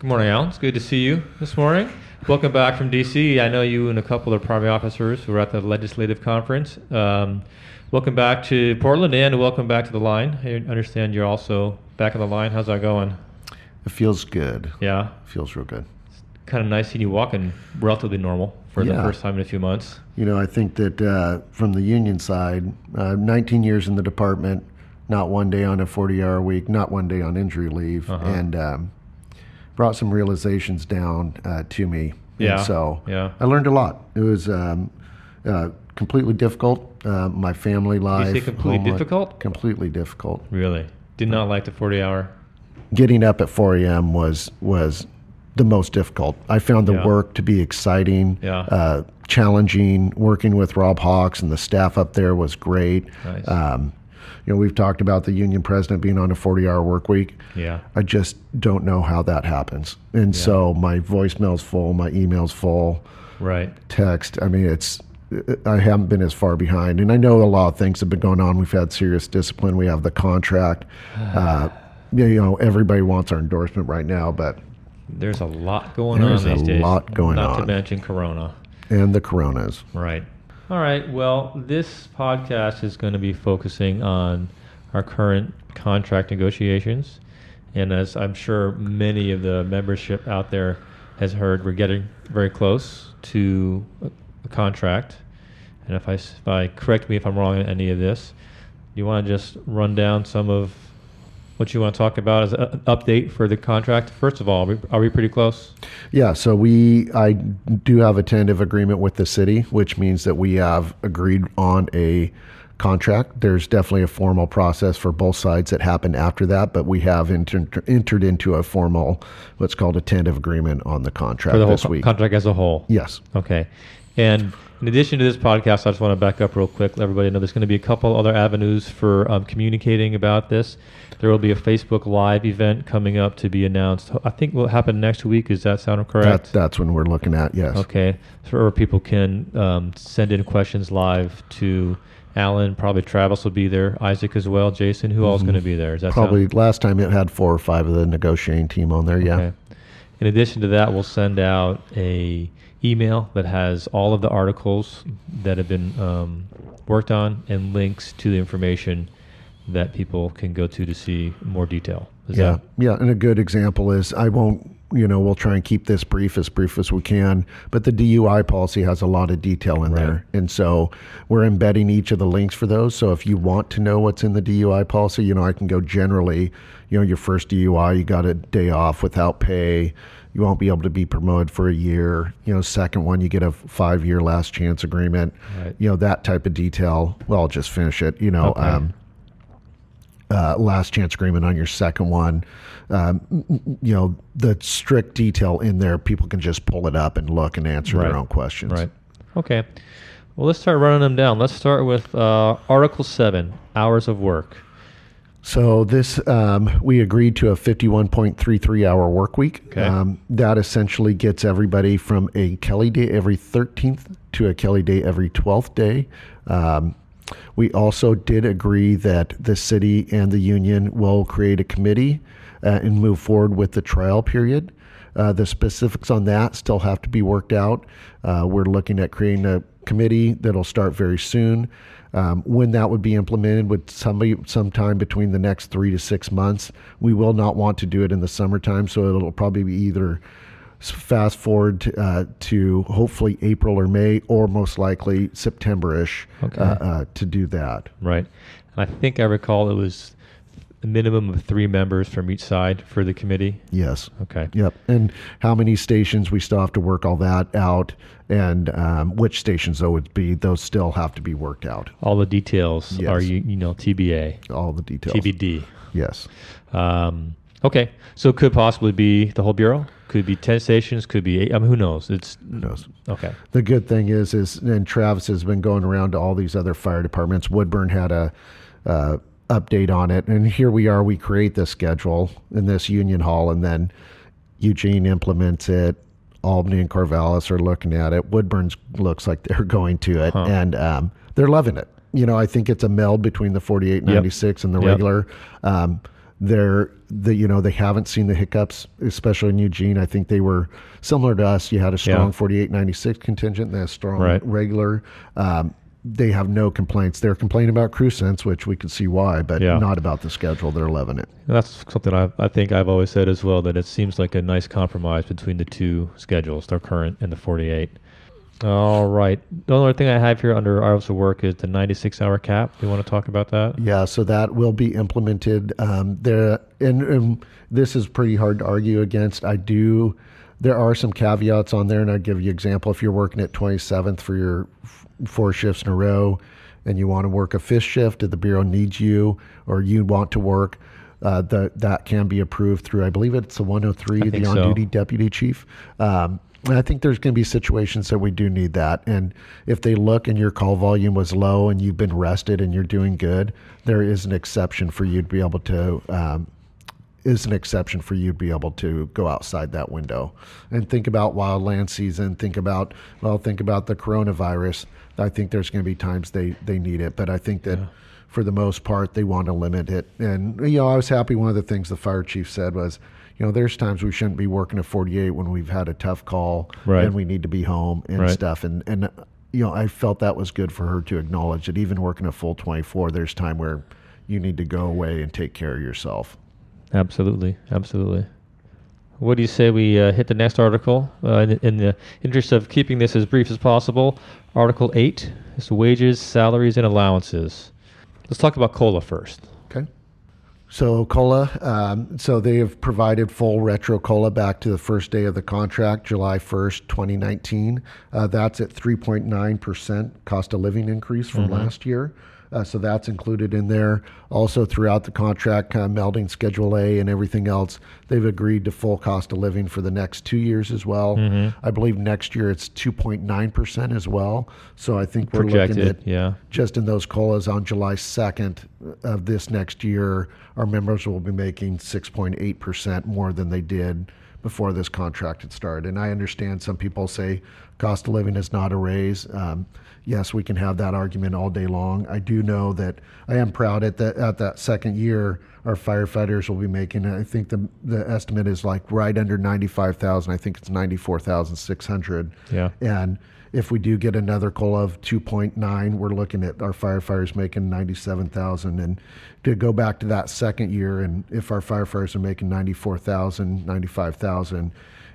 Good morning, Alan. It's good to see you this morning. Welcome back from DC. I know you and a couple of Army officers who were at the legislative conference. Um, welcome back to Portland and welcome back to the line. I understand you're also back on the line. How's that going? It feels good. Yeah. feels real good. It's kind of nice seeing you walking relatively normal for the first time in a few months. You know, I think that uh, from the union side, uh, 19 years in the department, not one day on a 40 hour week, not one day on injury leave, Uh-huh. and um, brought some realizations down uh, to me. Yeah, And so yeah. I learned a lot. It was um, uh, completely difficult. Uh, my family life. completely home difficult? Completely difficult. Really? Did not like the 40 hour. getting up at 4 a.m. was was the most difficult. I found the Yeah. work to be exciting, Yeah. uh, challenging. Working with Rob Hawks and the staff up there was great. Nice. Um, you know, we've talked about the union president being on a 40-hour work week. Yeah. I just don't know how that happens. And so my voicemail's full, my email's full, Right. text. I mean, it's I haven't been as far behind, and I know a lot of things have been going on. We've had serious discipline. We have the contract. Uh, you know, everybody wants our endorsement right now, but There's a lot going There's on a days. lot going on. not to mention Corona. and the coronas. Right. All right. Well, this podcast is going to be focusing on our current contract negotiations. And as I'm sure many of the membership out there has heard, we're getting very close to a, contract. And if I, if I correct me if I'm wrong on any of this, you want to just run down some of what you want to talk about as a- an update for the contract? First of all, are we, are we pretty close? Yeah, so we I do have a tentative agreement with the city, which means that we have agreed on a contract. There's definitely a formal process for both sides that happened after that, but we have enter, entered into a formal, what's called a tentative agreement on the contract For the whole this week. contract as a whole? yes. Okay. And in addition to this podcast, I just want to back up real quick. Let everybody know there's going to be a couple other avenues for um, communicating about this. There will be a Facebook Live event coming up to be announced. I think will happen next week. Does that sound That, correct? that's when we're looking at, yes. Okay. So or people can um, send in questions live to Alan. Probably Travis will be there. Isaac as well. Jason. Who else is going to be there? Does that sound- Mm-hmm. Probably last time it had four or five of the negotiating team on there, yeah. Okay. In addition to that, we'll send out a email that has all of the articles that have been um, worked on and links to the information that people can go to to see more detail. Is yeah, yeah. And a good example is I won't, you know, we'll try and keep this brief as brief as we can, but the DUI policy has a lot of detail in Right. there. And so we're embedding each of the links for those. So if you want to know what's in the DUI policy, you know, I can go generally, you know, your first DUI, you got a day off without pay. You won't be able to be promoted for a year. You know, second one, you get a five year last chance agreement. Right. You know, that type of detail. Well, I'll just finish it. You know, Okay. um, uh, last chance agreement on your second one. Um, you know, the strict detail in there, people can just pull it up and look and answer Right. their own questions. Right. Okay. Well, let's start running them down. Let's start with uh, Article 7 Hours of Work. So this, um, we agreed to a 51.33 hour work week. Okay. Um, that essentially gets everybody from a Kelly day every 13th to a Kelly day every 12th day. Um, we also did agree that the city and the union will create a committee uh, and move forward with the trial period. Uh, the specifics on that still have to be worked out. Uh, we're looking at creating a committee that'll start very soon. Um, when that would be implemented would somebody sometime between the next three to six months. We will not want to do it in the summertime, so it'll probably be either fast forward to, uh, to hopefully April or May, or most likely September-ish Okay. uh, uh, to do that. Right. And I think I recall it was a minimum of three members from each side for the committee. Yes. Okay. Yep. And how many stations we still have to work all that out, and um, which stations though would be those still have to be worked out. All the details Yes. are you you know TBA, All the details. TBD. Yes. Um, okay, so it could possibly be the whole bureau. Could be ten stations. Could be eight. I mean, who knows? It's Who knows? okay. The good thing is, is and Travis has been going around to all these other fire departments. Woodburn had a uh, update on it, and here we are. We create this schedule in this union hall, and then Eugene implements it. Albany and Corvallis are looking at it. Woodburn's looks like they're going to it, Huh. and um, they're loving it. You know, I think it's a meld between the 4896 and the Yep. regular. Um, they're the you know they haven't seen the hiccups, especially in Eugene. I think they were similar to us. You had a strong Yeah. 48 96 contingent, and a strong Right. regular. Um, they have no complaints. They're complaining about CrewSense, which we could see why, but Yeah. not about the schedule. They're loving it. And that's something I, I think I've always said as well that it seems like a nice compromise between the two schedules, the current and the 48. All right. The only other thing I have here under hours of work is the 96 hour cap. Do you want to talk about that? Yeah, so that will be implemented. Um, there, and, and this is pretty hard to argue against. I do. There are some caveats on there, and I'll give you an example. If you're working at 27th for your f- four shifts in a row, and you want to work a fifth shift, if the bureau needs you, or you want to work, uh, the, that can be approved through. I believe it's the 103, the think so. on-duty deputy chief. Um, and I think there's going to be situations that we do need that. And if they look and your call volume was low and you've been rested and you're doing good, there is an exception for you to be able to. Um, is an exception for you to be able to go outside that window and think about wildland season. Think about well, think about the coronavirus. I think there's going to be times they they need it, but I think that for the most part they want to limit it. And you know, I was happy. One of the things the fire chief said was, you know, there's times we shouldn't be working at 48 when we've had a tough call Right. and we need to be home and Right. stuff. And and you know, I felt that was good for her to acknowledge that even working a full 24, there's time where you need to go away and take care of yourself. Absolutely. Absolutely. What do you say we uh, hit the next article? Uh, in, in the interest of keeping this as brief as possible, Article 8 is wages, salaries, and allowances. Let's talk about COLA first. So COLA, um, so they have provided full retro COLA back to the first day of the contract, July 1st, 2019. Uh, that's at 3.9% cost of living increase from last year. Uh, so that's included in there. Also, throughout the contract, kind of melding Schedule A and everything else, they've agreed to full cost of living for the next two years as well. I believe next year it's 2.9% as well. So I think we're looking at yeah. just in those colas on July 2nd of this next year, our members will be making 6.8% more than they did before this contract had started. And I understand some people say cost of living is not a raise. Um, yes, we can have that argument all day long. I do know that I am proud at that at that second year, our firefighters will be making. I think the the estimate is like right under ninety five thousand. I think it's ninety four thousand six hundred. Yeah. And if we do get another COLA of 2.9, we're looking at our firefighters making 97,000. And to go back to that second year, and if our firefighters are making 94,000, 95,000,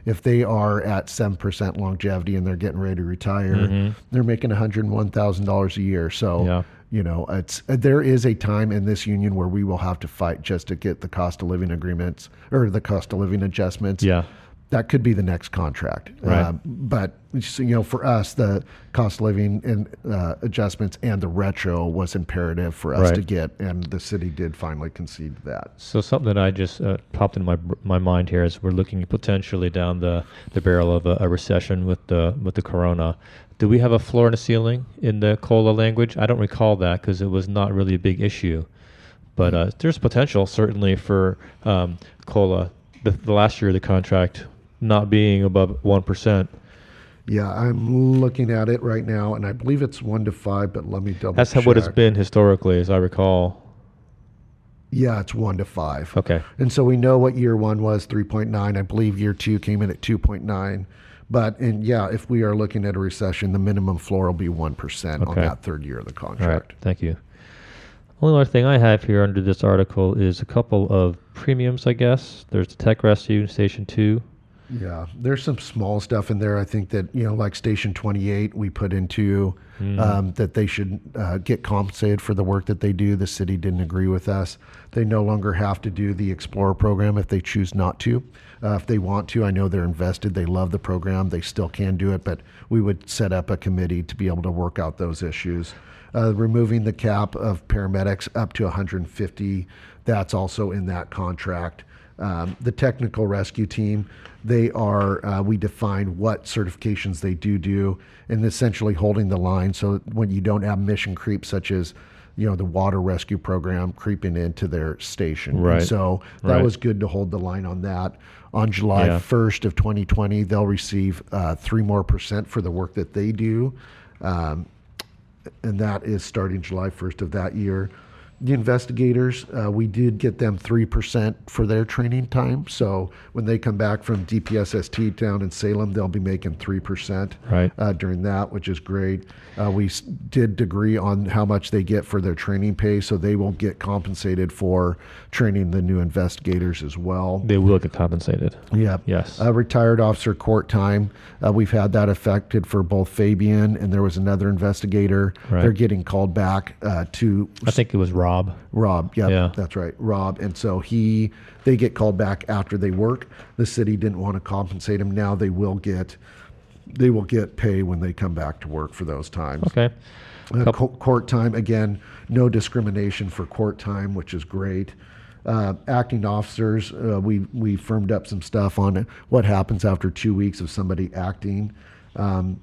if they are at 7% longevity and they're getting ready to retire, mm-hmm. they're making $101,000 a year. So, Yeah. you know, it's there is a time in this union where we will have to fight just to get the cost of living agreements or the cost of living adjustments Yeah. That could be the next contract. Right. Um, but you know, for us, the cost of living and uh, adjustments and the retro was imperative for us Right. to get, and the city did finally concede that. So something that I just uh, popped into my my mind here is we're looking potentially down the, the barrel of a, a recession with the with the corona. Do we have a floor and a ceiling in the COLA language? I don't recall that because it was not really a big issue. But uh, there's potential certainly for um, COLA. The, the last year of the contract not being above one percent. Yeah, I'm looking at it right now, and I believe it's one to five. But let me double. That's how, what it's been historically, as I recall. Yeah, it's one to five. Okay. And so we know what year one was 3.9. I believe year two came in at 2.9. But and yeah, if we are looking at a recession, the minimum floor will be one percent on that third year of the All right. contract. Thank you. Only other thing I have here under this article is a couple of premiums, I guess. There's the Tech Rescue Station 2. Yeah, there's some small stuff in there. I think that you know, like Station 28, we put into um, that they should uh, get compensated for the work that they do. The city didn't agree with us. They no longer have to do the Explorer program if they choose not to. Uh, if they want to, I know they're invested. They love the program. They still can do it, but we would set up a committee to be able to work out those issues. Uh, removing the cap of paramedics up to 150, that's also in that contract. Um, the technical rescue team, they are, uh, we define what certifications they do do and essentially holding the line so when you don't have mission creep, such as, you know, the water rescue program creeping into their station. And Right. so that Right. was good to hold the line on that. On July Yeah. 1st of 2020, they'll receive uh, three more percent for the work that they do. Um, and that is starting July 1st of that year. The investigators, uh, we did get them 3% for their training time. So when they come back from DPSST down in Salem, they'll be making 3% Right. uh, during that, which is great. Uh, we did agree on how much they get for their training pay, so they will get compensated for training the new investigators as well. They will get compensated. Yep. Yes. Uh, retired officer court time. Uh, we've had that affected for both Fabian and there was another investigator. Right. They're getting called back uh, to I think it was Rob. Rob. Yep, Yeah. that's right, Rob. And so he, they get called back after they work. The city didn't want to compensate him. Now they will get, they will get pay when they come back to work for those times. Okay. Uh, co- court time again, no discrimination for court time, which is great. Uh, acting officers, uh, we we firmed up some stuff on what happens after two weeks of somebody acting, um,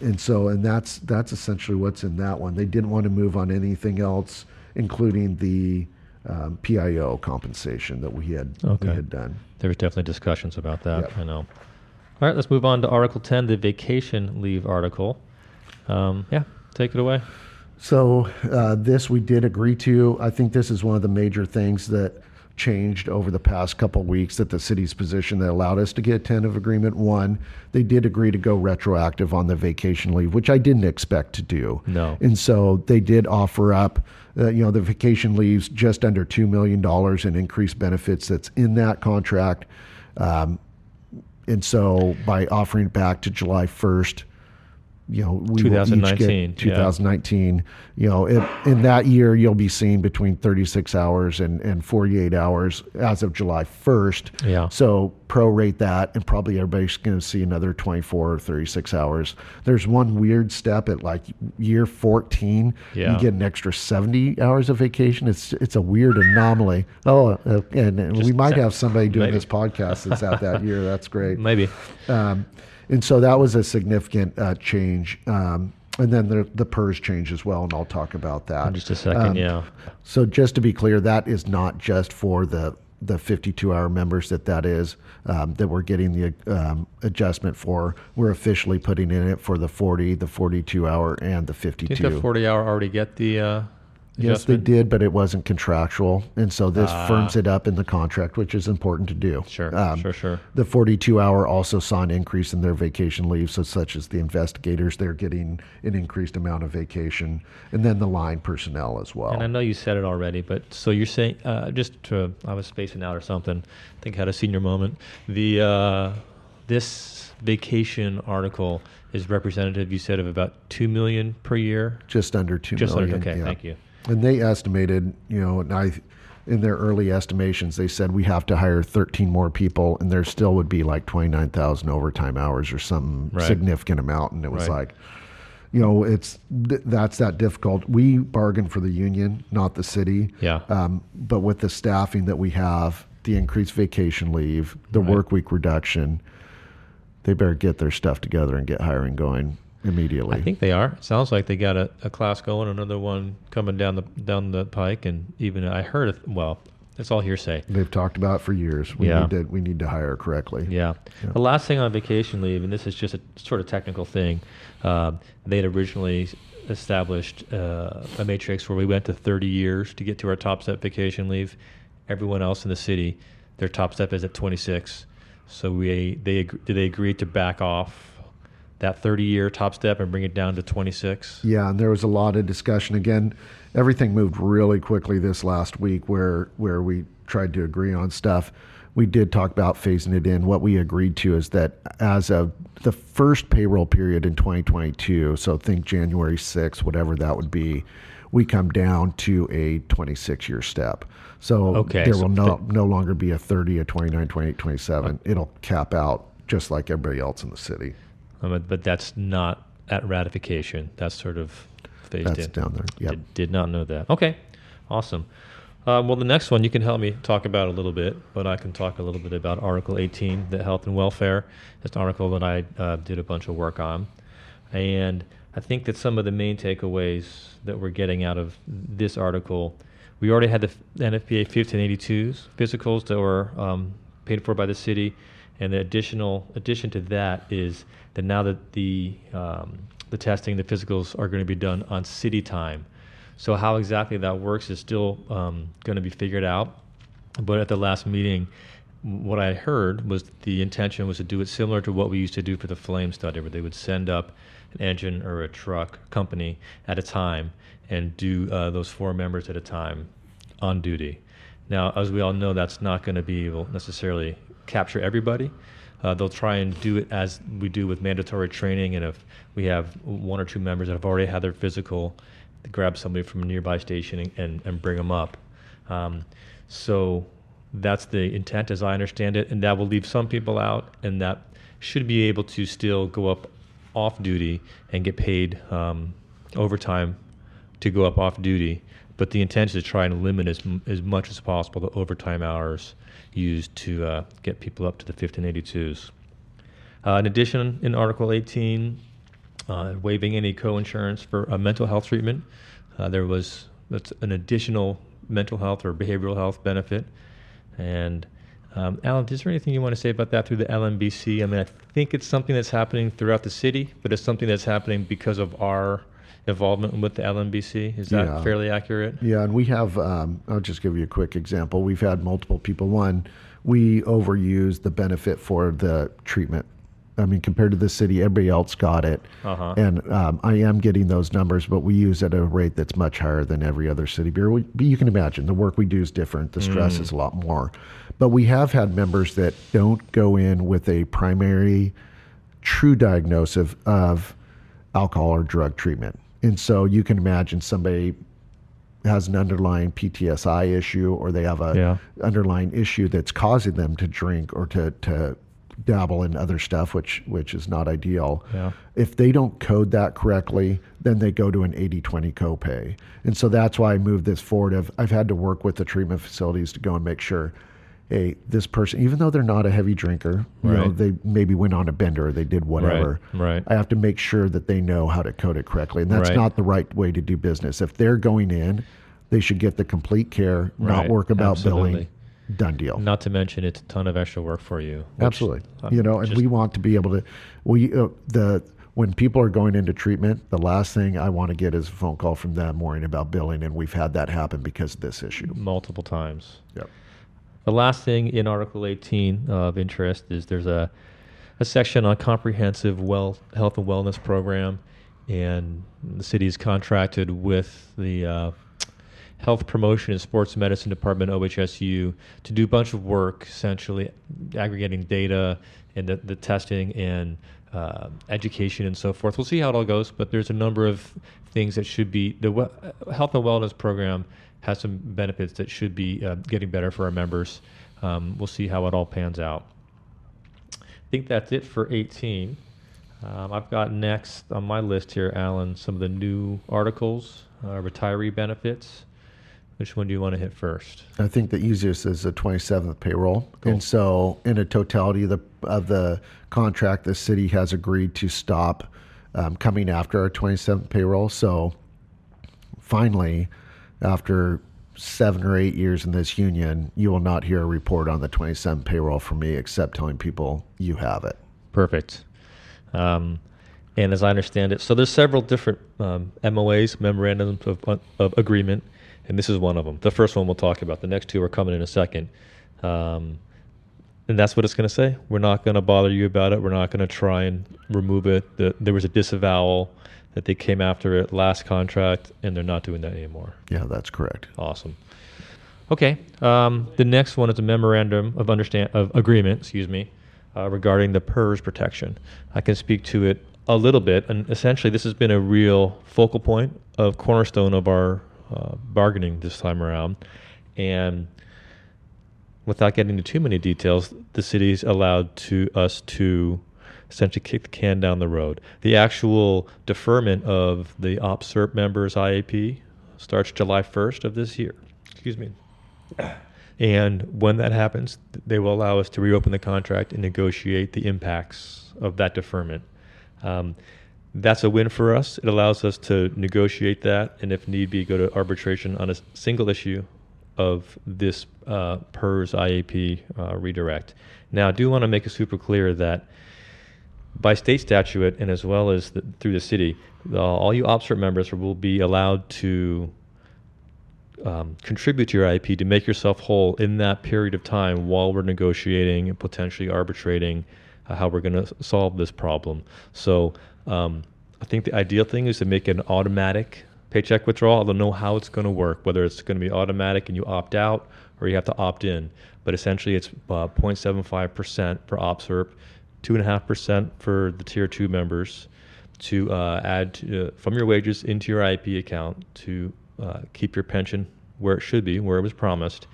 and so and that's that's essentially what's in that one. They didn't want to move on anything else, including the um, PIO compensation that we had Okay. we had done. There was definitely discussions about that. Yep. I know. All right, let's move on to Article 10, the vacation leave article. Um, yeah, take it away. So uh, this we did agree to. I think this is one of the major things that changed over the past couple weeks that the city's position that allowed us to get a tentative agreement. One, they did agree to go retroactive on the vacation leave, which I didn't expect to do. No. And so they did offer up, uh, you know, the vacation leaves just under $2 million in increased benefits that's in that contract. Um, and so by offering it back to July 1st, you know, we will each 2019, yeah. 2019. You know, in, in that year, you'll be seeing between 36 hours and, and 48 hours as of July 1st. Yeah. So prorate that, and probably everybody's going to see another 24 or 36 hours. There's one weird step at like year 14. Yeah. You get an extra 70 hours of vacation. It's it's a weird anomaly. Oh, uh, and, and we might have somebody doing Maybe. this podcast that's at that year. That's great. Maybe. Um, and so that was a significant uh, change. Um, and then the, the PERS change as well, and I'll talk about that. In just a second, Um, yeah. So just to be clear, that is not just for the the 52 hour members that that is um, that we're getting the um, adjustment for. We're officially putting in it for the 40, the 42 hour, and the 52. Didn't the 40 hour already get the uh, Yes, they did, but it wasn't contractual, and so this Ah. firms it up in the contract, which is important to do. Sure, Um, sure, sure. The 42 hour also saw an increase in their vacation leave, so such as the investigators, they're getting an increased amount of vacation, and then the line personnel as well. And I know you said it already, but so you're saying uh, just to I was spacing out or something. I think I had a senior moment. The uh, this vacation article is representative. You said of about two million per year. Just under two Just million. under. Okay, yeah. thank you. And they estimated, you know, and I, in their early estimations, they said we have to hire 13 more people, and there still would be like 29,000 overtime hours or some Right. significant amount. And it was Right. like, you know, it's th- that's that difficult. We bargain for the union, not the city. Yeah. Um, but with the staffing that we have, the increased vacation leave, the Right. work week reduction, they better get their stuff together and get hiring going immediately. I think they are. It sounds like they got a, a class going, another one coming down the down the pike, and even I heard. Well, it's all hearsay. They've talked about it for years. We Yeah. need to we need to hire correctly. Yeah. The last thing on vacation leave, and this is just a sort of technical thing, uh, they'd originally established uh, a matrix where we went to 30 years to get to our top step vacation leave. Everyone else in the city, their top step is at 26. So we they did they agree to back off that 30 year top step and bring it down to 26? Yeah, and there was a lot of discussion. Again, everything moved really quickly this last week where where we tried to agree on stuff. We did talk about phasing it in. What we agreed to is that as of the first payroll period in 2022, so think January 6th, whatever that would be, we come down to a 26 year step. So Okay, there so will no, no longer be a 30, a 29, 28, 27. It'll cap out just like everybody else in the city. Um, but- that's not at ratification. That's sort of phased That's in. down there. Yep. Did, did not know that. Okay, awesome. Um, well, the next one you can help me talk about a little bit, but I can talk a little bit about Article 18, the health and welfare. It's an article that I uh, did a bunch of work on, and I think that some of the main takeaways that we're getting out of this article, we already had the NFPA 1582s physicals that were um, paid for by the city, and the additional addition to that is that now that the um, the testing, the physicals are going to be done on city time. So how exactly that works is still um, going to be figured out. But at the last meeting, what I heard was the intention was to do it similar to what we used to do for the flame study, where they would send up an engine or a truck company at a time and do uh, those four members at a time on duty. Now, as we all know, that's not going to be able necessarily capture everybody. Uh, they'll try and do it as we do with mandatory training, and if we have one or two members that have already had their physical, grab somebody from a nearby station and, and, and bring them up. Um, so that's the intent, as I understand it, and that will leave some people out, and that should be able to still go up off duty and get paid um, overtime to go up off duty. But the intent is to try and limit as, as much as possible the overtime hours used to uh, get people up to the 1582s. Uh, in addition, in Article 18, uh, waiving any co-insurance for a mental health treatment, uh, there was that's an additional mental health or behavioral health benefit. And um, Alan, is there anything you want to say about that through the LMBC? I mean, I think it's something that's happening throughout the city, but it's something that's happening because of our involvement with the LMBC. Is that Yeah. fairly accurate? Yeah, and we have. Um, I'll just give you a quick example. We've had multiple people. One, we overuse the benefit for the treatment. I mean, compared to the city, everybody else got it, Uh-huh. and um, I am getting those numbers, but we use it at a rate that's much higher than every other city bureau. We, but you can imagine the work we do is different. The stress is a lot more, but we have had members that don't go in with a primary, true diagnosis of alcohol or drug treatment, and so you can imagine somebody has an underlying PTSI issue or they have a Yeah. underlying issue that's causing them to drink or to, to dabble in other stuff, which which is not ideal. Yeah. If they don't code that correctly, then they go to an 80-20 copay. And so that's why I moved this forward. I've, I've had to work with the treatment facilities to go and make sure, hey, this person, even though they're not a heavy drinker, you know, they maybe went on a bender, or they did whatever. right. right. I have to make sure that they know how to code it correctly. And that's Right. not the right way to do business. If they're going in, they should get the complete care, not Right. work about Absolutely. billing. Done deal. Not to mention, it's a ton of extra work for you. which, Absolutely. uh, you know, and we want to be able to. We uh, the when people are going into treatment, the last thing I want to get is a phone call from them worrying about billing, and we've had that happen because of this issue. multiple times. Yep. The last thing in Article 18 of interest is there's a, a section on comprehensive well health and wellness program, and the city is contracted with the uh, Health Promotion and Sports Medicine Department (OHSU) to do a bunch of work, essentially aggregating data and the, the testing and uh, education and so forth. We'll see how it all goes, but there's a number of things that should be the we- uh, health and wellness program has some benefits that should be uh, getting better for our members. Um, we'll see how it all pans out. I think that's it for 18. Um, I've got next on my list here, Alan, some of the new articles, uh, retiree benefits. Which one do you want to hit first? I think the easiest is the 27th payroll. Cool. And so, in a totality of the, of the contract, the city has agreed to stop um, coming after our 27th payroll. So, finally, after seven or eight years in this union, you will not hear a report on the 27th payroll from me except telling people you have it. Perfect. Um, and as I understand it, so there's several different um, MOAs, memorandums of, of agreement, and this is one of them. The first one we'll talk about. The next two are coming in a second. Um, and that's what it's going to say. We're not going to bother you about it. We're not going to try and remove it. The, there was a disavowal that they came after it last contract, and they're not doing that anymore. Yeah, that's correct. Awesome. Okay. Um, the next one is a memorandum of understand of agreement. Excuse me, uh, regarding the PERS protection. I can speak to it a little bit, and essentially, this has been a real focal point of cornerstone of our uh, bargaining this time around, and without getting into too many details, the city's allowed to us to essentially kick the can down the road. The actual deferment of the OPSRP members IAP starts July 1st of this year. Excuse me. And when that happens, they will allow us to reopen the contract and negotiate the impacts of that deferment. Um, that's a win for us. It allows us to negotiate that, and if need be, go to arbitration on a single issue of this uh, PERS IAP uh, redirect. Now, I do want to make it super clear that by state statute and as well as the, through the city, all you OPSRP members will be allowed to um, contribute to your IP to make yourself whole in that period of time while we're negotiating and potentially arbitrating uh, how we're going to solve this problem. So um, I think the ideal thing is to make an automatic paycheck withdrawal. Don't know how it's going to work, whether it's going to be automatic and you opt out or you have to opt in. But essentially, it's uh, 0.75% for OPSRP, 2.5% for the tier two members to uh, add to, uh, from your wages into your IP account to uh, keep your pension where it should be, where it was promised,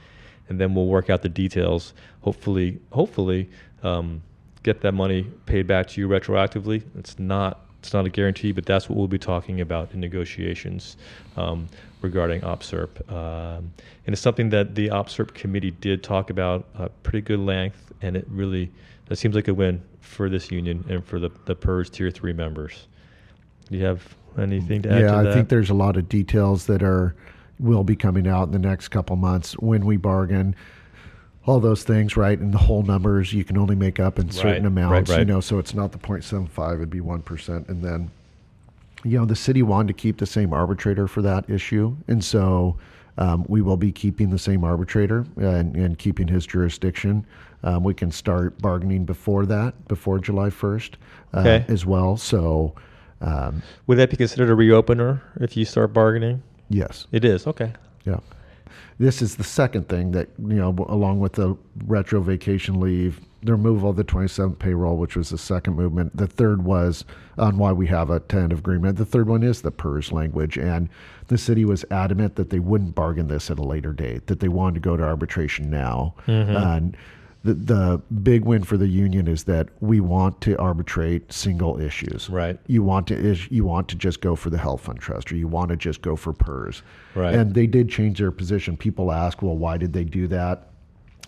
and then we'll work out the details. Hopefully, hopefully, um, get that money paid back to you retroactively. It's not it's not a guarantee, but that's what we'll be talking about in negotiations um, regarding OPSRP. Um, and it's something that the OPSRP committee did talk about a pretty good length, and it really that seems like a win for this union and for the the PERS Tier Three members. Do you have anything to add yeah, to that? I think there's a lot of details that are will be coming out in the next couple months when we bargain. All those things, right? And the whole numbers you can only make up in certain Right, amounts, right, you know. So it's not the 0.75; it'd be one percent, and then, you know, the city wanted to keep the same arbitrator for that issue, and so um, we will be keeping the same arbitrator and, and keeping his jurisdiction. Um, we can start bargaining before that, before July 1st, uh, Okay. as well. So, um, Would that be considered a reopener if you start bargaining? yes. It is. Okay. Yeah. This is the second thing that, you know, along with the retro vacation leave, the removal of the 27th payroll, which was the second movement. The third was on why we have a tentative agreement. The third one is the PERS language. And the city was adamant that they wouldn't bargain this at a later date, that they wanted to go to arbitration now. Mm-hmm. And the, the big win for the union is that we want to arbitrate single issues. Right. You want to is you want to just go for the health fund trust, or you want to just go for PERS. Right. And they did change their position. People ask, well, why did they do that?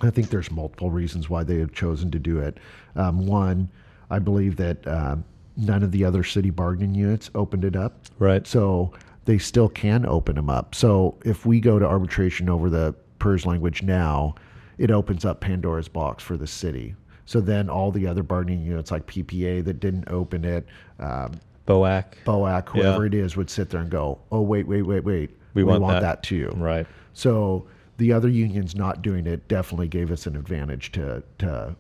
I think there's multiple reasons why they have chosen to do it. Um, one, I believe that um, none of the other city bargaining units opened it up. Right. So they still can open them up. So if we go to arbitration over the PERS language now, it opens up Pandora's box for the city. So then all the other bargaining units like PPA that didn't open it, um, BOEC. BOEC, whoever Yeah. it is, would sit there and go, "Oh wait, wait, wait, wait, We want that." that too." Right. So the other unions not doing it definitely gave us an advantage to to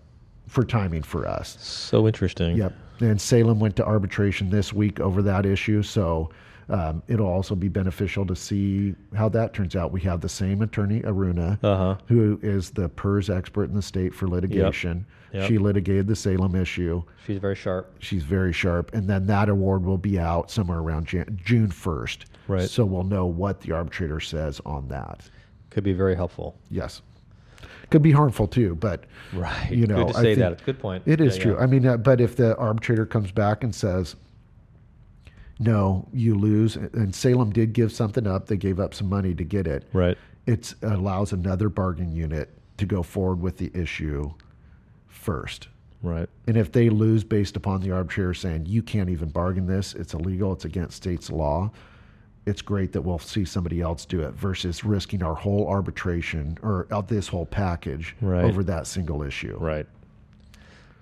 for timing for us. So interesting. Yep. And Salem went to arbitration this week over that issue, so um, it'll also be beneficial to see how that turns out. We have the same attorney, Aruna, Uh-huh. who is the PERS expert in the state for litigation. Yep. She litigated the Salem issue. She's very sharp. She's very sharp, and then that award will be out somewhere around Jan- June first. Right. So we'll know what the arbitrator says on that. Could be very helpful. Yes. Could be harmful too, but Right. you know, Good to I say think that. A good point. It is Yeah, true. yeah. I mean, uh, but if the arbitrator comes back and says, "No, you lose," and Salem did give something up, they gave up some money to get it. Right. It allows another bargaining unit to go forward with the issue first. Right. And if they lose based upon the arbitrator saying you can't even bargain this, it's illegal, it's against state's law, it's great that we'll see somebody else do it versus risking our whole arbitration or uh, this whole package Right. over that single issue. Right.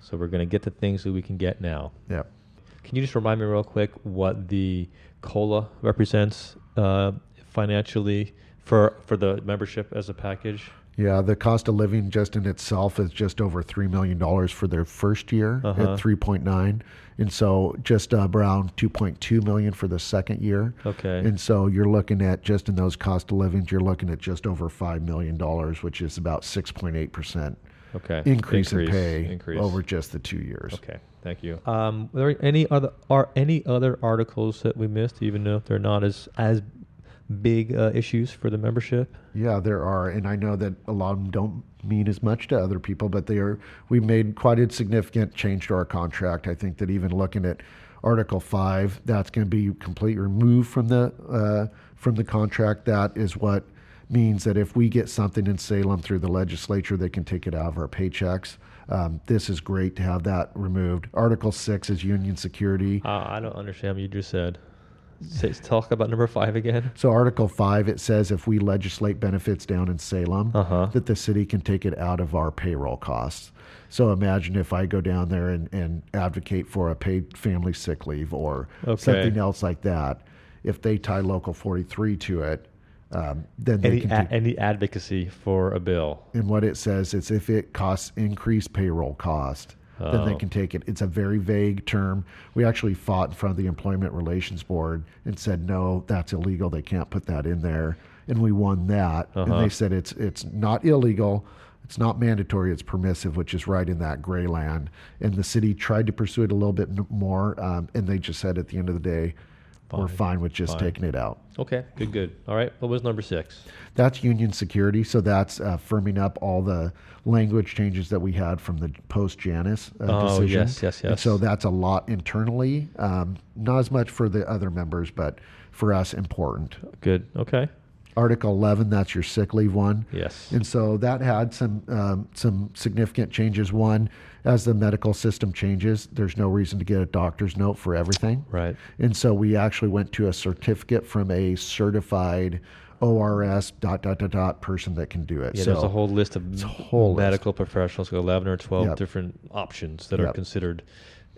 So we're going to get the things that we can get now. Yeah. Can you just remind me real quick what the COLA represents uh, financially for for the membership as a package? Yeah, the cost of living just in itself is just over three million dollars for their first year Uh-huh. at three point nine, and so just uh, around two point two million for the second year. Okay. And so you're looking at just in those cost of livings, you're looking at just over five million dollars, which is about six point eight percent Okay. increase, in pay increase. over just the two years. Okay. Thank you. Um, are there any other are any other articles that we missed, even if they're not as as big uh, issues for the membership? Yeah, there are, and I know that a lot of them don't mean as much to other people, but they are. We made quite a significant change to our contract. I think that even looking at Article Five, that's going to be completely removed from the uh, from the contract. That is what means that if we get something in Salem through the legislature, they can take it out of our paychecks. Um, this is great to have that removed. Article Six is union security. Uh, I don't understand what you just said. Say, talk about number five again. So Article Five, it says if we legislate benefits down in Salem, Uh-huh. that the city can take it out of our payroll costs. So imagine if I go down there and, and advocate for a paid family sick leave or Okay. something else like that. If they tie Local 43 to it, um, then they Any, can a, take, any advocacy for a bill. and what it says is if it costs increased payroll cost, then they Oh. can take it. It's a very vague term. We actually fought in front of the Employment Relations Board and said no, that's illegal. They can't put that in there, and we won that. And Uh-huh. they said it's it's not illegal. It's not mandatory. It's permissive, which is right in that gray land. And the city tried to pursue it a little bit more, um, and they just said at the end of the day, we're Fine. with just Fine. taking it out. Okay, good, good. All right, what was number six? That's union security. So that's uh, firming up all the language changes that we had from the post Janus uh, Oh, decision. yes, yes, And yes. so that's a lot internally, um, not as much for the other members, but for us important. Good. Okay. Article 11, that's your sick leave one. Yes. And so that had some um, some significant changes. One, as the medical system changes, there's no reason to get a doctor's note for everything. Right. And so we actually went to a certificate from a certified ORS dot dot dot dot person that can do it. Yeah, so there's a whole list of whole list. medical professionals, eleven or twelve Yep. different options that are considered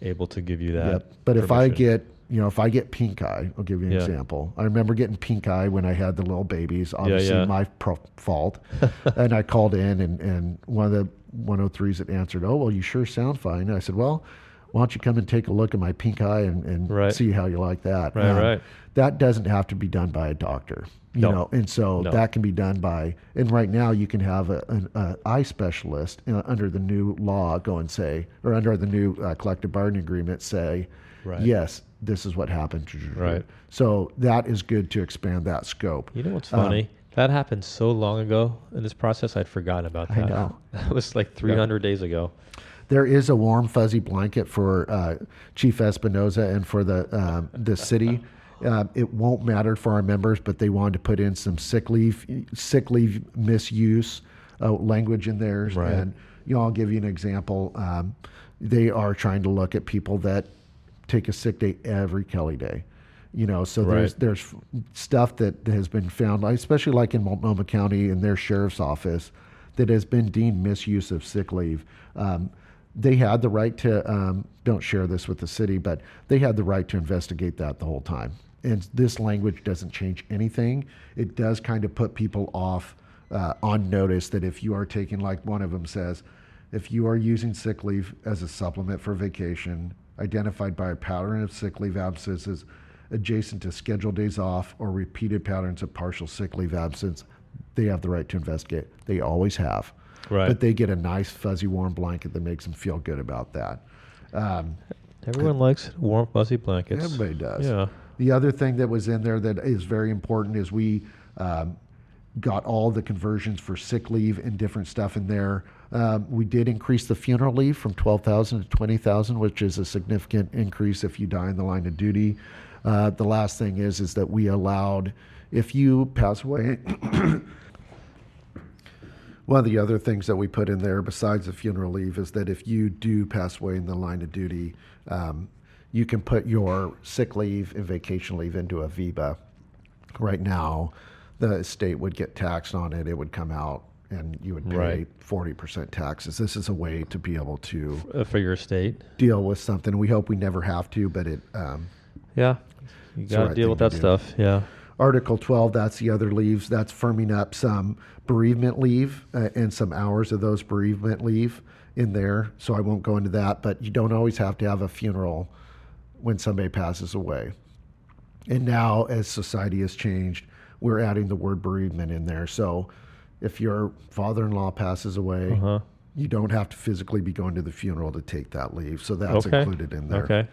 able to give you that. Yep. But if I get, you know, if I get pink eye, I'll give you an Yeah. example. I remember getting pink eye when I had the little babies. Obviously, yeah. my pro- fault. and I called in, and, and one of the 103s that answered, "Oh, well, you sure sound fine." And I said, "Well, why don't you come and take a look at my pink eye and, and Right. see how you like that?" Um, Right, right. That doesn't have to be done by a doctor, you No. know, and so No. that can be done by. And right now, you can have a, an a eye specialist uh, under the new law go and say, or under the new uh, collective bargaining agreement, say, Right. yes, this is what happened. Right. So that is good to expand that scope. You know what's Um, funny? that happened so long ago in this process. I'd forgotten about that. I know. That was like 300 days ago. There is a warm fuzzy blanket for uh, Chief Espinoza and for the um, the city. Uh, it won't matter for our members, but they wanted to put in some sick leave sick leave misuse uh, language in there. Right. And you know, I'll give you an example. Um, they are trying to look at people that take a sick day every Kelly day. You know, so there's Right. there's stuff that has been found, especially like in Multnomah County in their sheriff's office, that has been deemed misuse of sick leave. Um, they had the right to um, don't share this with the city, but they had the right to investigate that the whole time. And this language doesn't change anything. It does kind of put people off uh, on notice that if you are taking, like one of them says, if you are using sick leave as a supplement for vacation, identified by a pattern of sick leave absences adjacent to scheduled days off or repeated patterns of partial sick leave absence, they have the right to investigate. They always have. Right. But they get a nice, fuzzy, warm blanket that makes them feel good about that. Um, Everyone likes warm, fuzzy blankets. Everybody does. Yeah. The other thing that was in there that is very important is we um, got all the conversions for sick leave and different stuff in there. Um, we did increase the funeral leave from 12,000 to 20,000, which is a significant increase if you die in the line of duty. Uh, the last thing is is that we allowed if you pass away one of the other things that we put in there, besides the funeral leave, is that if you do pass away in the line of duty, um, you can put your sick leave and vacation leave into a VEBA. Right now, the state would get taxed on it. It would come out, and you would pay forty percent taxes. This is a way to be able to Uh, for your state. deal with something. We hope we never have to, but it. Um, Yeah. You got to deal with that stuff. Yeah. Article 12, that's the other leaves. That's firming up some bereavement leave uh, and some hours of those bereavement leave in there. So I won't go into that, but you don't always have to have a funeral when somebody passes away. And now, as society has changed, we're adding the word bereavement in there. So if your father in law passes away, Uh-huh. you don't have to physically be going to the funeral to take that leave. So that's okay. included in there. Okay.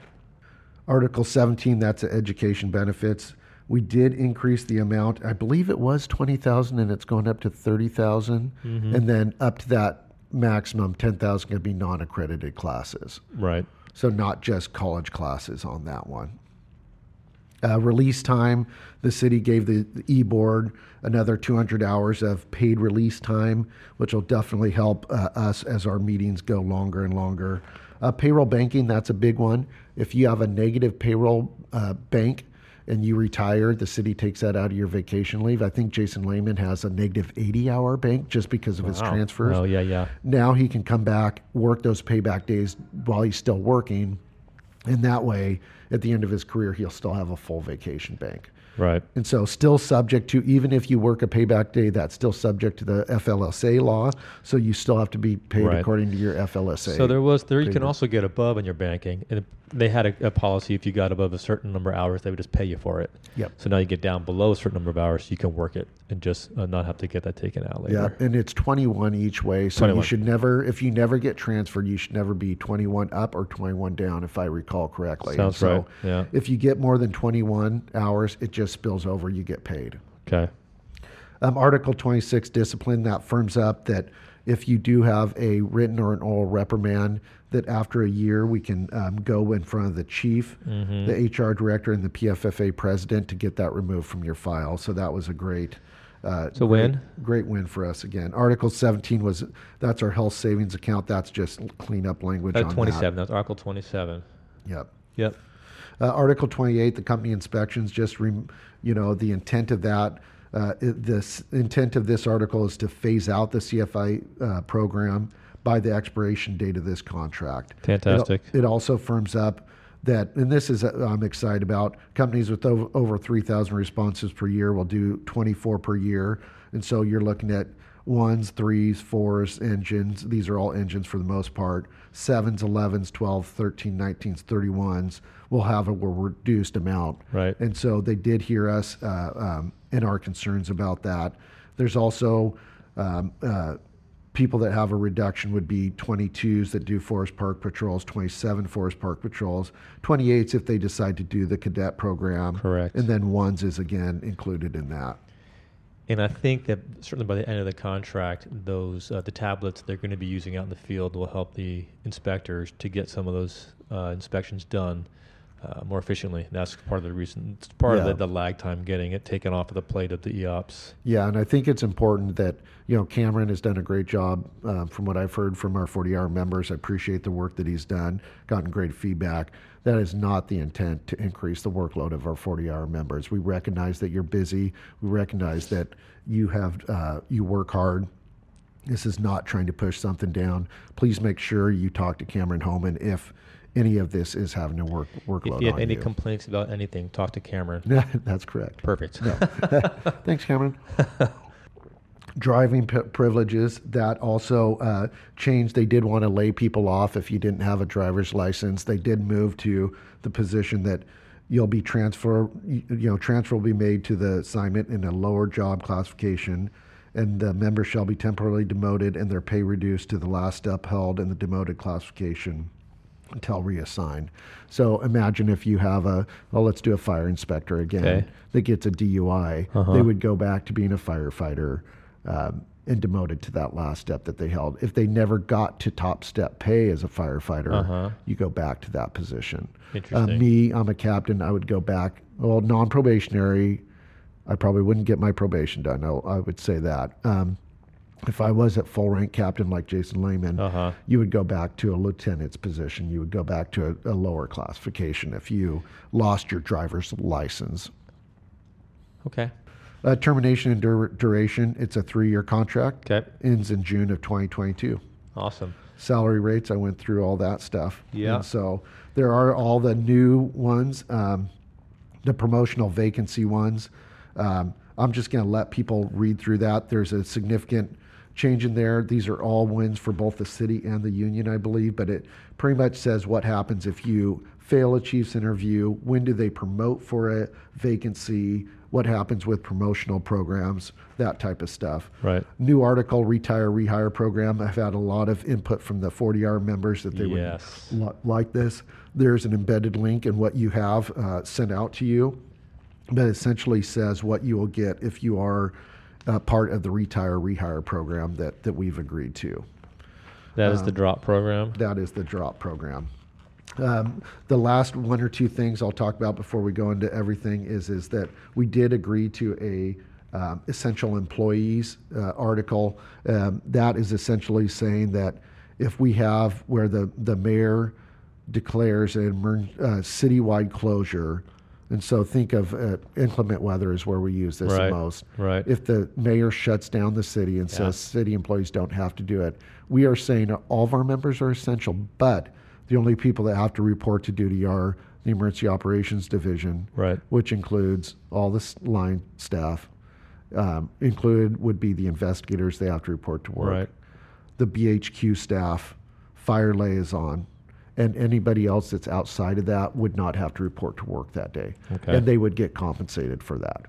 Article 17, that's education benefits. We did increase the amount. I believe it was 20,000 and it's going up to 30,000. Mm-hmm. And then up to that maximum 10,000 can be non-accredited classes. Right. So not just college classes on that one. Uh, release time, the city gave the, the e-board another 200 hours of paid release time, which will definitely help uh, us as our meetings go longer and longer. Uh, payroll banking, that's a big one. If you have a negative payroll uh, bank and you retire, the city takes that out of your vacation leave. I think Jason Lehman has a negative 80 hour bank just because of his Wow. transfers Oh, yeah, yeah. now he can come back, work those payback days while he's still working, and that way, at the end of his career, he'll still have a full vacation bank. Right. And so, still subject to, even if you work a payback day, that's still subject to the FLSA law. So, you still have to be paid Right. according to your FLSA. So there was there you can also get above in your banking, and they had a, a policy if you got above a certain number of hours, they would just pay you for it. Yep. So now you get down below a certain number of hours, you can work it and just uh, not have to get that taken out later. Yeah, and it's 21 each way. So 21. you should never, if you never get transferred, you should never be 21 up or 21 down, if I recall correctly. Sounds so right, yeah. If you get more than 21 hours, it just spills over. You get paid. Okay. Um, Article 26 discipline that firms up that if you do have a written or an oral reprimand, that after a year we can um, go in front of the chief, Mm-hmm. the HR director, and the PFFA president to get that removed from your file. So that was a great. Uh, great- win. Great win for us again. Article 17 was that's our health savings account. That's just cleanup language on 27. That's Article 27. Yep. Yep. Uh, Article 28, the company inspections, just, rem- you know, the intent of that, uh, this intent of this article is to phase out the CFI uh, program by the expiration date of this contract. It- Fantastic. It, also firms up that, and this is, uh, I'm excited about, companies with over, over 3,000 responses per year will do 24 per year. And so you're looking at ones, threes, fours, engines. These are all engines for the most part. Sevens, 11s, 12, 13, 19s, 31s will have a reduced amount. Right. And so they did hear us uh, um, and our concerns about that. There's also um, uh, people that have a reduction would be 22s that do forest park patrols, 27 forest park patrols, 28s if they decide to do the cadet program. Correct. And then ones is again included in that. And I think that certainly by the end of the contract, those uh, the tablets they're going to be using out in the field will help the inspectors to get some of those uh, inspections done uh, more efficiently. And that's part of the reason. It's part Yeah. of the, the lag time getting it taken off of the plate of the EOPS. Yeah, and I think it's important that you know Cameron has done a great job. Uh, from what I've heard from our 40-hour members, I appreciate the work that he's done. Gotten great feedback. That is not the intent to increase the workload of our 40-hour members. We recognize that you're busy. We recognize that you have uh, you work hard. This is not trying to push something down. Please make sure you talk to Cameron Holman if any of this is having a work workload If you have any you. complaints about anything, talk to Cameron. That's correct. Perfect. Thanks, Cameron. Driving p- privileges that also uh, changed. They did want to lay people off if you didn't have a driver's license. They did move to the position that you'll be transfer. You you know, transfer will be made to the assignment in a lower job classification, and the member shall be temporarily demoted and their pay reduced to the last upheld in the demoted classification until reassigned. So imagine if you have a, well, let's do a fire inspector again Okay. that gets a DUI, Uh-huh. they would go back to being a firefighter um, and demoted to that last step that they held. If they never got to top step pay as a firefighter, Uh-huh. you go back to that position. Uh, me, I'm a captain. I would go back. Well, non-probationary, I probably wouldn't get my probation done. I, I would say that. Um, if I was at full rank captain like Jason Lehman, Uh-huh. you would go back to a lieutenant's position. You would go back to a, a lower classification if you lost your driver's license. Okay. Uh, termination and dur- duration, it's a three year contract. Okay. Ends in June of 2022. Awesome. Salary rates, I went through all that stuff. Yeah. And so there are all the new ones, um, the promotional vacancy ones. Um, I'm just going to let people read through that. There's a significant change in there. These are all wins for both the city and the union, I believe, but it pretty much says what happens if you fail a chief's interview, when do they promote for a vacancy, what happens with promotional programs, that type of stuff. Right. New article, retire, rehire program. I've had a lot of input from the 40R members that they Yes. would li- like this. There's an embedded link in what you have uh, sent out to you that essentially says what you will get if you are uh, part of the retire, rehire program that, that we've agreed to. That is Um, the drop program. That is the drop program. Um, the last one or two things I'll talk about before we go into everything is is that we did agree to a um, essential employees uh, article. Um, that is essentially saying that if we have where the the mayor declares an emer- uh, citywide closure, and so think of uh, inclement weather is where we use this Right, the most. right. If the mayor shuts down the city and Yeah. says city employees don't have to do it, we are saying all of our members are essential, but the only people that have to report to duty are the Emergency Operations Division, Right. which includes all the line staff. Um, included would be the investigators; they have to report to work. Right. The BHQ staff, fire liaison, and anybody else that's outside of that would not have to report to work that day, Okay. and they would get compensated for that.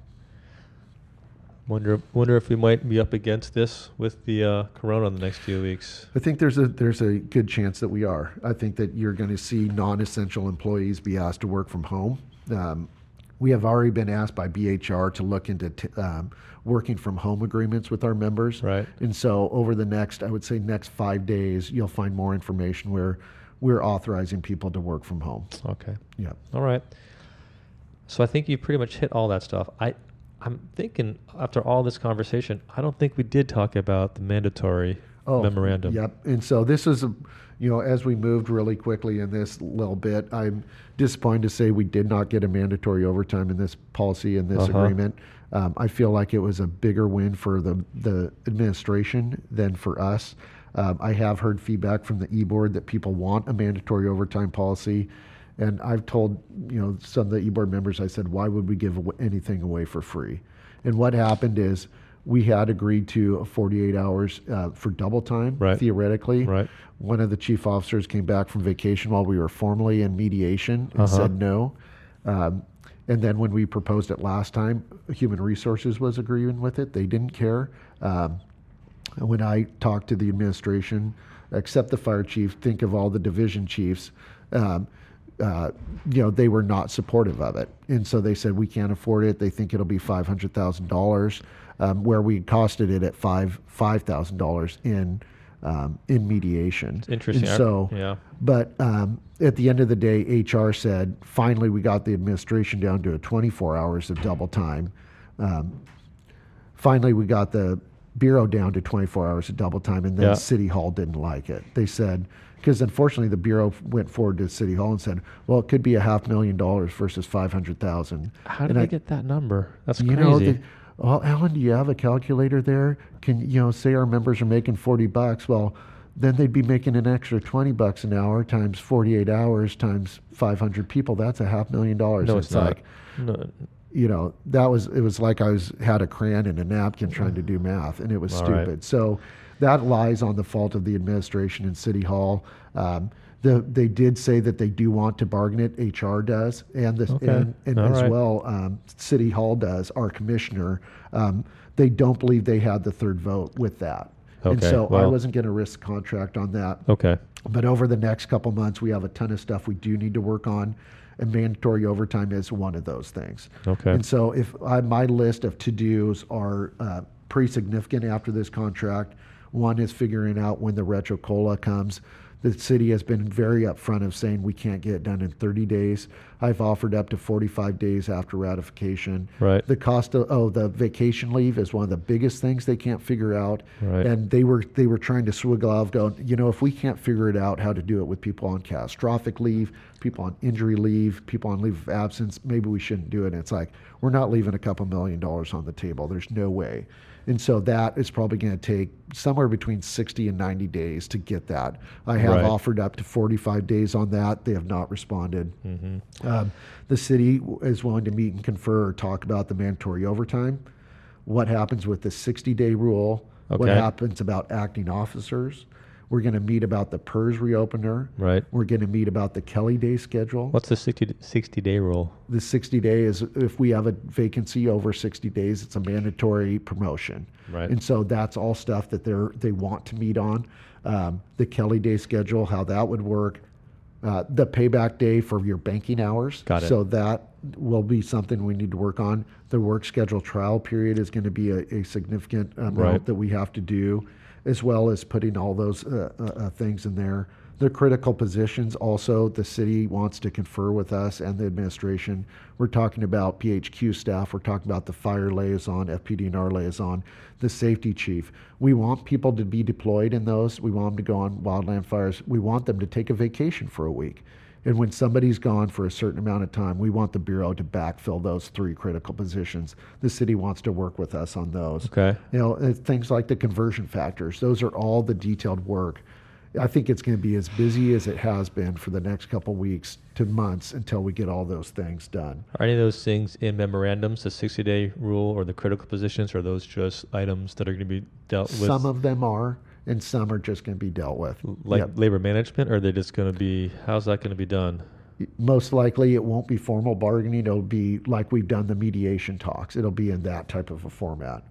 Wonder wonder if we might be up against this with the uh, corona in the next few weeks. I think there's a there's a good chance that we are. I think that you're going to see non-essential employees be asked to work from home. Um, we have already been asked by BHR to look into t- um, working from home agreements with our members. Right. And so over the next, I would say next five days, you'll find more information where we're authorizing people to work from home. Okay. Yeah. All right. So I think you pretty much hit all that stuff. I, I'm thinking after all this conversation, I don't think we did talk about the mandatory memorandum. Oh, Yep. And so this is, a, you know, as we moved really quickly in this little bit, I'm disappointed to say we did not get a mandatory overtime in this policy in this Uh-huh. agreement. Um, I feel like it was a bigger win for the the administration than for us. Um, I have heard feedback from the e-board that people want a mandatory overtime policy. And I've told you know some of the e-board members, I said, why would we give anything away for free? And what happened is we had agreed to 48 hours uh, for double time, Right. theoretically. Right. One of the chief officers came back from vacation while we were formally in mediation and Uh-huh. said no. Um, and then when we proposed it last time, Human Resources was agreeing with it. They didn't care. Um, when I talked to the administration, except the fire chief, think of all the division chiefs, um, uh, you know, they were not supportive of it. And so they said, we can't afford it. They think it'll be $500,000, um, where we costed it at five $5,000 in, um, in mediation. interesting. And so, yeah. but um, at the end of the day, HR said, finally, we got the administration down to a 24 hours of double time. Um, finally, we got the bureau down to 24 hours of double time, and then Yeah. City Hall didn't like it. They said, because unfortunately, the bureau went forward to City Hall and said, well, it could be a half million dollars versus 500,000. How did And they I- get that number? That's you crazy. know, the, Alan, do you have a calculator there? Can you know, say our members are making forty bucks? Well, then they'd be making an extra twenty bucks an hour times forty-eight hours times five hundred people. That's a half million dollars. no, it's, not. like no, you know that was it was like I was had a crayon and a napkin trying to do math, and it was All stupid. right. So that lies on the fault of the administration and City Hall. Um, the, they did say that they do want to bargain it. HR does, and the, Okay. and, and as right. well, um, City Hall does. Our commissioner, um, they don't believe they had the third vote with that, and Okay, so I wasn't going to risk contract on that. okay. But over the next couple months, we have a ton of stuff we do need to work on, and mandatory overtime is one of those things. Okay. And so, if I, my list of to dos are uh, pretty significant after this contract, one is figuring out when the retro cola comes. The city has been very upfront of saying we can't get it done in 30 days. I've offered up to 45 days after ratification. Right. The cost of oh the vacation leave is one of the biggest things they can't figure out. Right. And they were they were trying to swiggle out, going, you know, if we can't figure it out how to do it with people on catastrophic leave, people on injury leave, people on leave of absence, maybe we shouldn't do it. And it's like we're not leaving a couple million dollars on the table. There's no way. And so that is probably going to take somewhere between 60 and 90 days to get that. I have Right. offered up to 45 days on that. They have not responded. Mm-hmm. Um, the city is willing to meet and confer or talk about the mandatory overtime. What happens with the 60 day rule? What happens about acting officers? We're going to meet about the PERS reopener. Right. We're going to meet about the Kelly Day schedule. What's the 60, 60 day rule? The 60 day is if we have a vacancy over 60 days, it's a mandatory promotion. Right. And so that's all stuff that they're they want to meet on. Um, the Kelly Day schedule, how that would work. Uh, the payback day for your banking hours. Got it. So that will be something we need to work on. The work schedule trial period is going to be a, a significant amount Right. that we have to do, as well as putting all those uh, uh, uh, things in there. The critical positions also, the city wants to confer with us and the administration. We're talking about PHQ staff, we're talking about the fire liaison, FPD&R liaison, the safety chief. We want people to be deployed in those. We want them to go on wildland fires. We want them to take a vacation for a week. And when somebody's gone for a certain amount of time, we want the Bureau to backfill those three critical positions. The city wants to work with us on those. Okay. You know, things like the conversion factors, those are all the detailed work. I think it's going to be as busy as it has been for the next couple weeks to months until we get all those things done. Are any of those things in memorandums, the 60 day rule or the critical positions, or are those just items that are going to be dealt with? Some of them are, and some are just going to be dealt with. like Yep. labor management, or are they just going to be, how's that going to be done? most likely it won't be formal bargaining. It'll be like we've done the mediation talks. It'll be in that type of a format.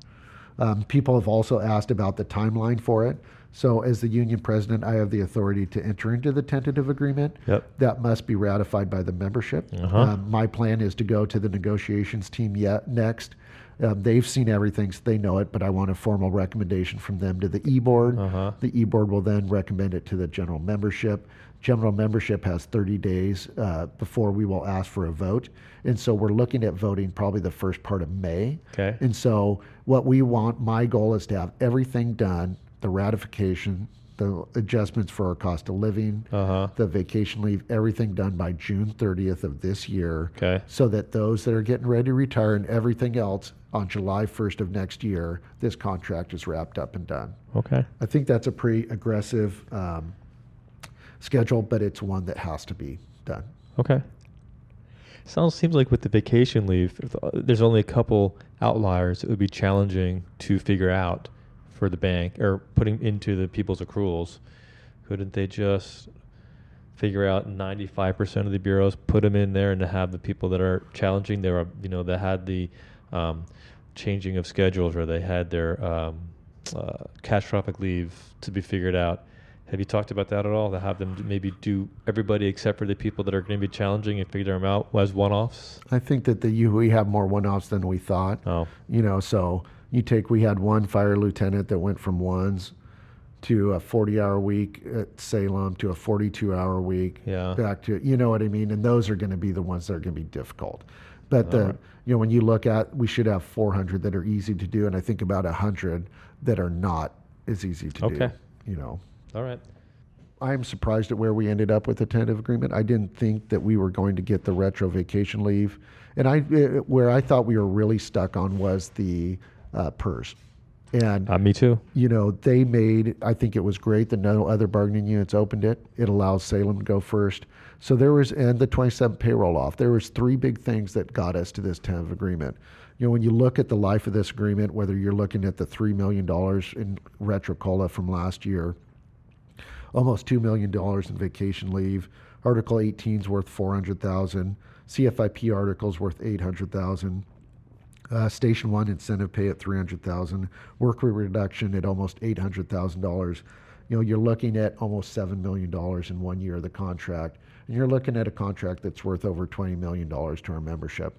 Um, people have also asked about the timeline for it. So, as the union president, I have the authority to enter into the tentative agreement. Yep. That must be ratified by the membership. Uh-huh. Um, my plan is to go to the negotiations team yet next. Um, they've seen everything, so they know it, but I want a formal recommendation from them to the e board. Uh-huh. The e board will then recommend it to the general membership. General membership has 30 days uh, before we will ask for a vote. And so we're looking at voting probably the first part of May. Okay. And so what we want, my goal is to have everything done the ratification, the adjustments for our cost of living, Uh-huh. the vacation leave, everything done by June 30th of this year. Okay. So that those that are getting ready to retire and everything else on July 1st of next year, this contract is wrapped up and done. Okay. I think that's a pretty aggressive um, schedule, but it's one that has to be done. Okay. Sounds seems like with the vacation leave, if, uh, there's only a couple outliers. It would be challenging to figure out for the bank or putting into the people's accruals. Couldn't they just figure out 95% of the bureaus, put them in there, and to have the people that are challenging, there are you know that had the um, changing of schedules or they had their um, uh, catastrophic leave to be figured out. Have you talked about that at all? To have them maybe do everybody except for the people that are going to be challenging and figure them out as one-offs? I think that the you we have more one-offs than we thought. Oh, You know, so you take we had one fire lieutenant that went from ones to a 40-hour week at Salem to a 42-hour week. Yeah. Back to you know what I mean, and those are going to be the ones that are going to be difficult. But the Alright. you know when you look at we should have 400 that are easy to do, and I think about 100 that are not as easy to do. Okay. You know. all right. I'm surprised at where we ended up with the tentative agreement. I didn't think that we were going to get the retro vacation leave, and I uh, where I thought we were really stuck on was the uh, PERS, and Uh, me too. you know they made. I think it was great that no other bargaining units opened it. It allows Salem to go first. So there was and the 27 payroll off. There was three big things that got us to this tentative agreement. You know, when you look at the life of this agreement, whether you're looking at the three million dollars in retro cola from last year almost two million dollars in vacation leave. Article 18 is worth 400,000. CFIP articles worth 800,000. Uh, Station one incentive pay at 300,000. Work rate reduction at almost 800,000 dollars. You know, you're looking at almost seven million dollars in one year of the contract, and you're looking at a contract that's worth over 20 million dollars to our membership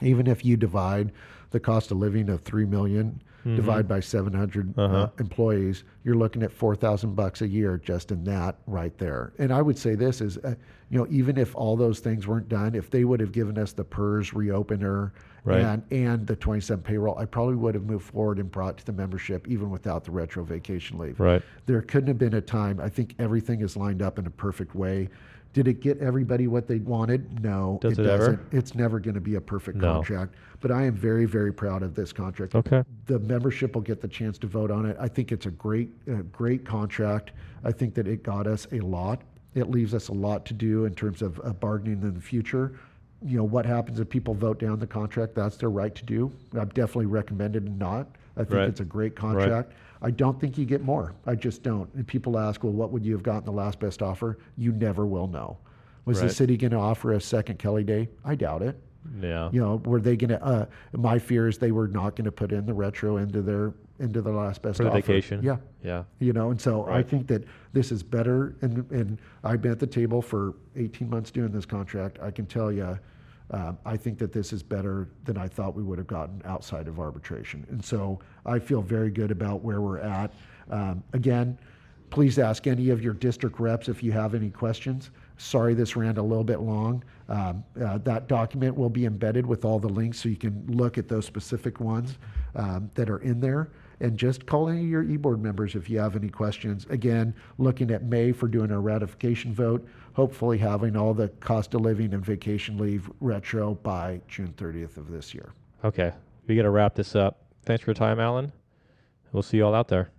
even if you divide the cost of living of three million, divide by 700 uh Uh-huh. employees, you're looking at 4,000 bucks a year just in that right there. And I would say this is, uh, you know, even if all those things weren't done, if they would have given us the PERS reopener Right. and and the 27 payroll, I probably would have moved forward and brought to the membership even without the retro vacation leave. Right. There couldn't have been a time. I think everything is lined up in a perfect way. Did it get everybody what they wanted? No, Does it ever? doesn't. It's never going to be a perfect No. contract. But I am very, very proud of this contract. Okay. The membership will get the chance to vote on it. I think it's a great, uh, great contract. I think that it got us a lot. It leaves us a lot to do in terms of uh, bargaining in the future. You know, what happens if people vote down the contract? That's their right to do. I've definitely recommended not. I think Right. it's a great contract. I don't think you get more. I just don't. And people ask, well, what would you have gotten the last best offer? You never will know. Was the city going to offer a second Kelly Day? I doubt it. Yeah. You know, were they going to? Uh, my fear is they were not going to put in the retro into their into their last best For the offer. vacation. Yeah, Yeah. you know, and so I think that this is better. And and I've been at the table for 18 months doing this contract. I can tell you, um, I think that this is better than I thought we would have gotten outside of arbitration. And so I feel very good about where we're at. Um, again, please ask any of your district reps if you have any questions. Sorry, this ran a little bit long. Um, uh, that document will be embedded with all the links so you can look at those specific ones um, that are in there. And just call any of your e-board members if you have any questions. Again, looking at May for doing our ratification vote, hopefully having all the cost of living and vacation leave retro by June 30th of this year. Okay. We got to wrap this up. Thanks for your time, Alan. We'll see you all out there.